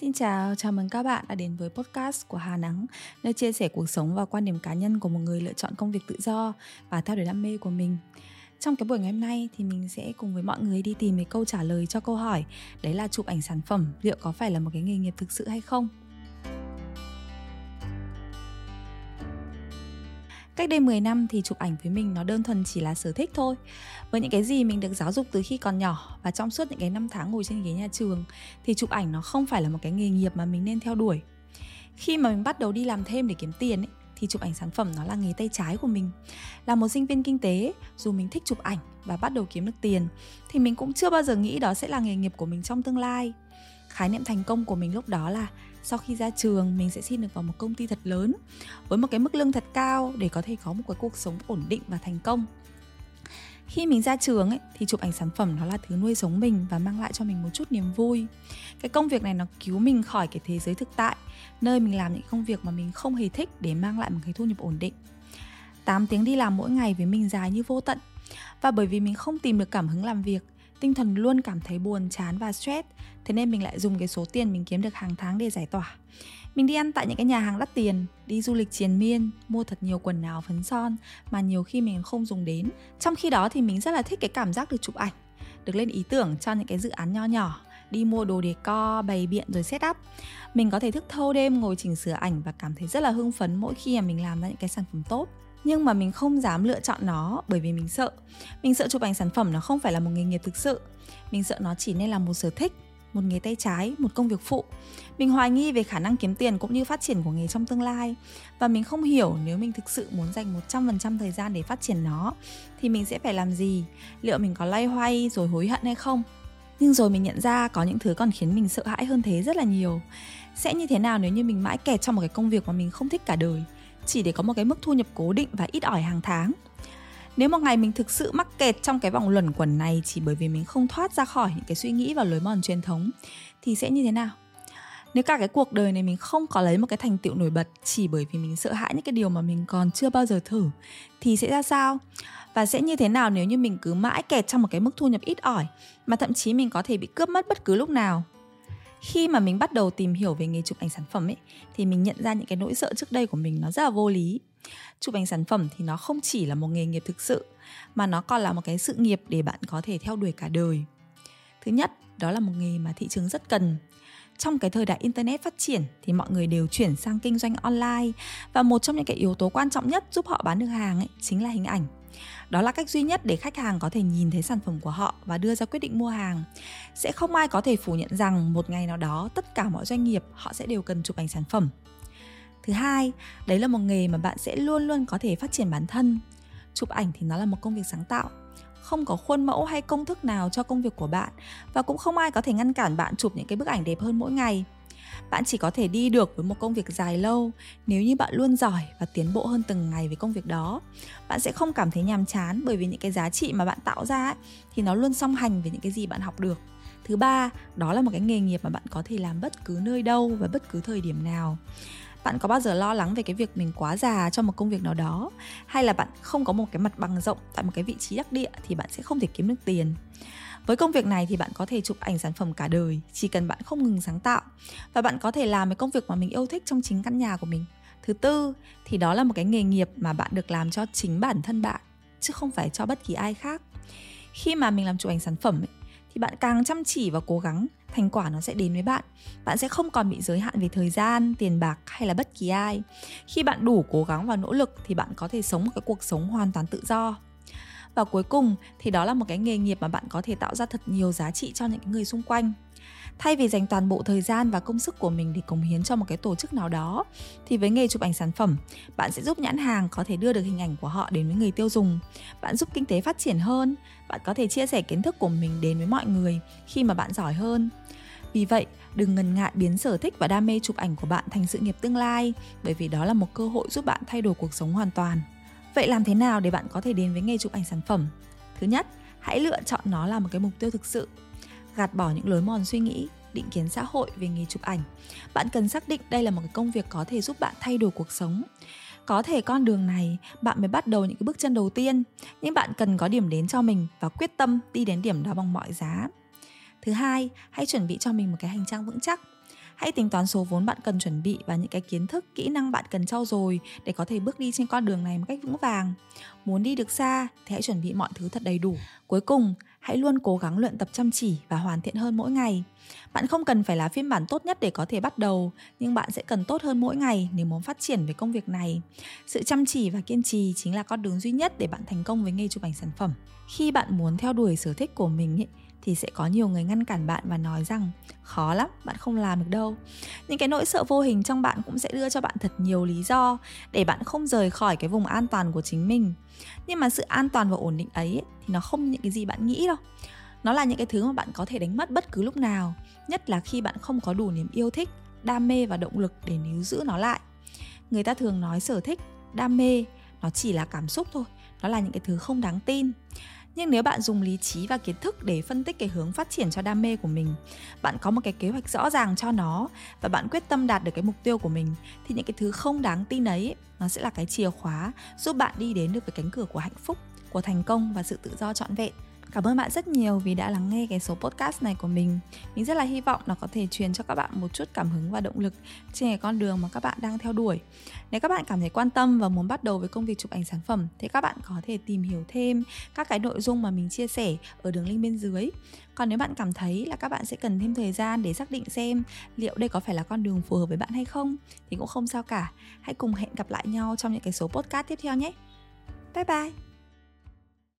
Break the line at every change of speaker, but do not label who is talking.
Xin chào, chào mừng các bạn đã đến với podcast của Hà Nắng, nơi chia sẻ cuộc sống và quan điểm cá nhân của một người lựa chọn công việc tự do và theo đuổi đam mê của mình. Trong cái buổi ngày hôm nay thì mình sẽ cùng với mọi người đi tìm cái câu trả lời cho câu hỏi Đấy là chụp ảnh sản phẩm liệu có phải là một cái nghề nghiệp thực sự hay không? Cách đây 10 năm thì chụp ảnh với mình nó đơn thuần chỉ là sở thích thôi. Với những cái gì mình được giáo dục từ khi còn nhỏ Và trong suốt những cái năm tháng ngồi trên ghế nhà trường Thì chụp ảnh nó không phải là một cái nghề nghiệp mà mình nên theo đuổi. Khi mà mình bắt đầu đi làm thêm để kiếm tiền ấy, thì chụp ảnh sản phẩm nó là nghề tay trái của mình. Là một sinh viên kinh tế dù mình thích chụp ảnh và bắt đầu kiếm được tiền thì mình cũng chưa bao giờ nghĩ đó sẽ là nghề nghiệp của mình trong tương lai. Khái niệm thành công của mình lúc đó là sau khi ra trường, mình sẽ xin được vào một công ty thật lớn với một cái mức lương thật cao để có thể có một cái cuộc sống ổn định và thành công. Khi mình ra trường ấy, thì chụp ảnh sản phẩm nó là thứ nuôi sống mình và mang lại cho mình một chút niềm vui. Cái công việc này nó cứu mình khỏi cái thế giới thực tại, nơi mình làm những công việc mà mình không hề thích để mang lại một cái thu nhập ổn định. 8 tiếng đi làm mỗi ngày với mình dài như vô tận. Và bởi vì mình không tìm được cảm hứng làm việc tinh thần luôn cảm thấy buồn chán và stress. Thế nên mình lại dùng cái số tiền mình kiếm được hàng tháng để giải tỏa. Mình đi ăn tại những cái nhà hàng đắt tiền đi du lịch triền miên mua thật nhiều quần áo phấn son mà nhiều khi mình không dùng đến. Trong khi đó thì mình rất là thích cái cảm giác được chụp ảnh được lên ý tưởng cho những cái dự án nho nhỏ đi mua đồ đề co, bày biện rồi set up. Mình có thể thức thâu đêm ngồi chỉnh sửa ảnh và cảm thấy rất là hưng phấn mỗi khi mà mình làm ra những cái sản phẩm tốt nhưng mà mình không dám lựa chọn nó bởi vì mình sợ mình sợ chụp ảnh sản phẩm nó không phải là một nghề nghiệp thực sự mình sợ nó chỉ nên là một sở thích một nghề tay trái, một công việc phụ. Mình hoài nghi về khả năng kiếm tiền cũng như phát triển của nghề trong tương lai và mình không hiểu nếu mình thực sự muốn dành 100% thời gian để phát triển nó thì mình sẽ phải làm gì? Liệu mình có lay hoay rồi hối hận hay không? Nhưng rồi mình nhận ra có những thứ còn khiến mình sợ hãi hơn thế rất là nhiều. Sẽ như thế nào nếu như mình mãi kẹt trong một cái công việc mà mình không thích cả đời? Chỉ để có một cái mức thu nhập cố định và ít ỏi hàng tháng. Nếu một ngày mình thực sự mắc kẹt trong cái vòng luẩn quẩn này chỉ bởi vì mình không thoát ra khỏi những cái suy nghĩ và lối mòn truyền thống, thì sẽ như thế nào? Nếu cả cái cuộc đời này mình không có lấy một cái thành tựu nổi bật chỉ bởi vì mình sợ hãi những cái điều mà mình còn chưa bao giờ thử, thì sẽ ra sao? Và sẽ như thế nào nếu như mình cứ mãi kẹt trong một cái mức thu nhập ít ỏi mà thậm chí mình có thể bị cướp mất bất cứ lúc nào? Khi mà mình bắt đầu tìm hiểu về nghề chụp ảnh sản phẩm ấy, thì mình nhận ra những cái nỗi sợ trước đây của mình nó rất là vô lý. Chụp ảnh sản phẩm thì nó không chỉ là một nghề nghiệp thực sự, mà nó còn là một cái sự nghiệp để bạn có thể theo đuổi cả đời. Thứ nhất, đó là một nghề mà thị trường rất cần trong cái thời đại internet phát triển thì mọi người đều chuyển sang kinh doanh online. Và một trong những cái yếu tố quan trọng nhất giúp họ bán được hàng ấy chính là hình ảnh. Đó là cách duy nhất để khách hàng có thể nhìn thấy sản phẩm của họ và đưa ra quyết định mua hàng. Sẽ không ai có thể phủ nhận rằng một ngày nào đó tất cả mọi doanh nghiệp họ sẽ đều cần chụp ảnh sản phẩm. Thứ hai, đấy là một nghề mà bạn sẽ luôn luôn có thể phát triển bản thân. Chụp ảnh thì nó là một công việc sáng tạo không có khuôn mẫu hay công thức nào cho công việc của bạn và cũng không ai có thể ngăn cản bạn chụp những cái bức ảnh đẹp hơn mỗi ngày. Bạn chỉ có thể đi được với một công việc dài lâu nếu như bạn luôn giỏi và tiến bộ hơn từng ngày với công việc đó. Bạn sẽ không cảm thấy nhàm chán bởi vì những cái giá trị mà bạn tạo ra ấy, thì nó luôn song hành với những cái gì bạn học được. Thứ ba đó là một cái nghề nghiệp mà bạn có thể làm bất cứ nơi đâu và bất cứ thời điểm nào bạn có bao giờ lo lắng về cái việc mình quá già cho một công việc nào đó? Hay là bạn không có một cái mặt bằng rộng tại một cái vị trí đắc địa thì bạn sẽ không thể kiếm được tiền? Với công việc này thì bạn có thể chụp ảnh sản phẩm cả đời chỉ cần bạn không ngừng sáng tạo. Và bạn có thể làm cái công việc mà mình yêu thích trong chính căn nhà của mình. Thứ tư thì đó là một cái nghề nghiệp mà bạn được làm cho chính bản thân bạn chứ không phải cho bất kỳ ai khác. Khi mà mình làm chụp ảnh sản phẩm ấy, thì bạn càng chăm chỉ và cố gắng, thành quả nó sẽ đến với bạn. Bạn sẽ không còn bị giới hạn về thời gian, tiền bạc hay là bất kỳ ai. Khi bạn đủ cố gắng và nỗ lực thì bạn có thể sống một cái cuộc sống hoàn toàn tự do. Và cuối cùng thì đó là một cái nghề nghiệp mà bạn có thể tạo ra thật nhiều giá trị cho những người xung quanh thay vì dành toàn bộ thời gian và công sức của mình để cống hiến cho một cái tổ chức nào đó thì với nghề chụp ảnh sản phẩm bạn sẽ giúp nhãn hàng có thể đưa được hình ảnh của họ đến với người tiêu dùng bạn giúp kinh tế phát triển hơn bạn có thể chia sẻ kiến thức của mình đến với mọi người khi mà bạn giỏi hơn vì vậy đừng ngần ngại biến sở thích và đam mê chụp ảnh của bạn thành sự nghiệp tương lai bởi vì đó là một cơ hội giúp bạn thay đổi cuộc sống hoàn toàn Vậy làm thế nào để bạn có thể đến với nghề chụp ảnh sản phẩm? Thứ nhất, hãy lựa chọn nó là một cái mục tiêu thực sự. Gạt bỏ những lối mòn suy nghĩ, định kiến xã hội về nghề chụp ảnh. Bạn cần xác định đây là một cái công việc có thể giúp bạn thay đổi cuộc sống. Có thể con đường này bạn mới bắt đầu những cái bước chân đầu tiên, nhưng bạn cần có điểm đến cho mình và quyết tâm đi đến điểm đó bằng mọi giá. Thứ hai, hãy chuẩn bị cho mình một cái hành trang vững chắc Hãy tính toán số vốn bạn cần chuẩn bị và những cái kiến thức, kỹ năng bạn cần trau dồi để có thể bước đi trên con đường này một cách vững vàng. Muốn đi được xa thì hãy chuẩn bị mọi thứ thật đầy đủ. Cuối cùng, hãy luôn cố gắng luyện tập chăm chỉ và hoàn thiện hơn mỗi ngày. Bạn không cần phải là phiên bản tốt nhất để có thể bắt đầu, nhưng bạn sẽ cần tốt hơn mỗi ngày nếu muốn phát triển về công việc này. Sự chăm chỉ và kiên trì chính là con đường duy nhất để bạn thành công với nghề chụp ảnh sản phẩm. Khi bạn muốn theo đuổi sở thích của mình ấy, thì sẽ có nhiều người ngăn cản bạn và nói rằng khó lắm, bạn không làm được đâu. Những cái nỗi sợ vô hình trong bạn cũng sẽ đưa cho bạn thật nhiều lý do để bạn không rời khỏi cái vùng an toàn của chính mình. Nhưng mà sự an toàn và ổn định ấy thì nó không những cái gì bạn nghĩ đâu. Nó là những cái thứ mà bạn có thể đánh mất bất cứ lúc nào, nhất là khi bạn không có đủ niềm yêu thích, đam mê và động lực để níu giữ nó lại. Người ta thường nói sở thích, đam mê nó chỉ là cảm xúc thôi, nó là những cái thứ không đáng tin nhưng nếu bạn dùng lý trí và kiến thức để phân tích cái hướng phát triển cho đam mê của mình, bạn có một cái kế hoạch rõ ràng cho nó và bạn quyết tâm đạt được cái mục tiêu của mình, thì những cái thứ không đáng tin ấy, nó sẽ là cái chìa khóa giúp bạn đi đến được với cánh cửa của hạnh phúc, của thành công và sự tự do trọn vẹn. Cảm ơn bạn rất nhiều vì đã lắng nghe cái số podcast này của mình. Mình rất là hy vọng nó có thể truyền cho các bạn một chút cảm hứng và động lực trên cái con đường mà các bạn đang theo đuổi. Nếu các bạn cảm thấy quan tâm và muốn bắt đầu với công việc chụp ảnh sản phẩm, thì các bạn có thể tìm hiểu thêm các cái nội dung mà mình chia sẻ ở đường link bên dưới. Còn nếu bạn cảm thấy là các bạn sẽ cần thêm thời gian để xác định xem liệu đây có phải là con đường phù hợp với bạn hay không, thì cũng không sao cả. Hãy cùng hẹn gặp lại nhau trong những cái số podcast tiếp theo nhé. Bye bye.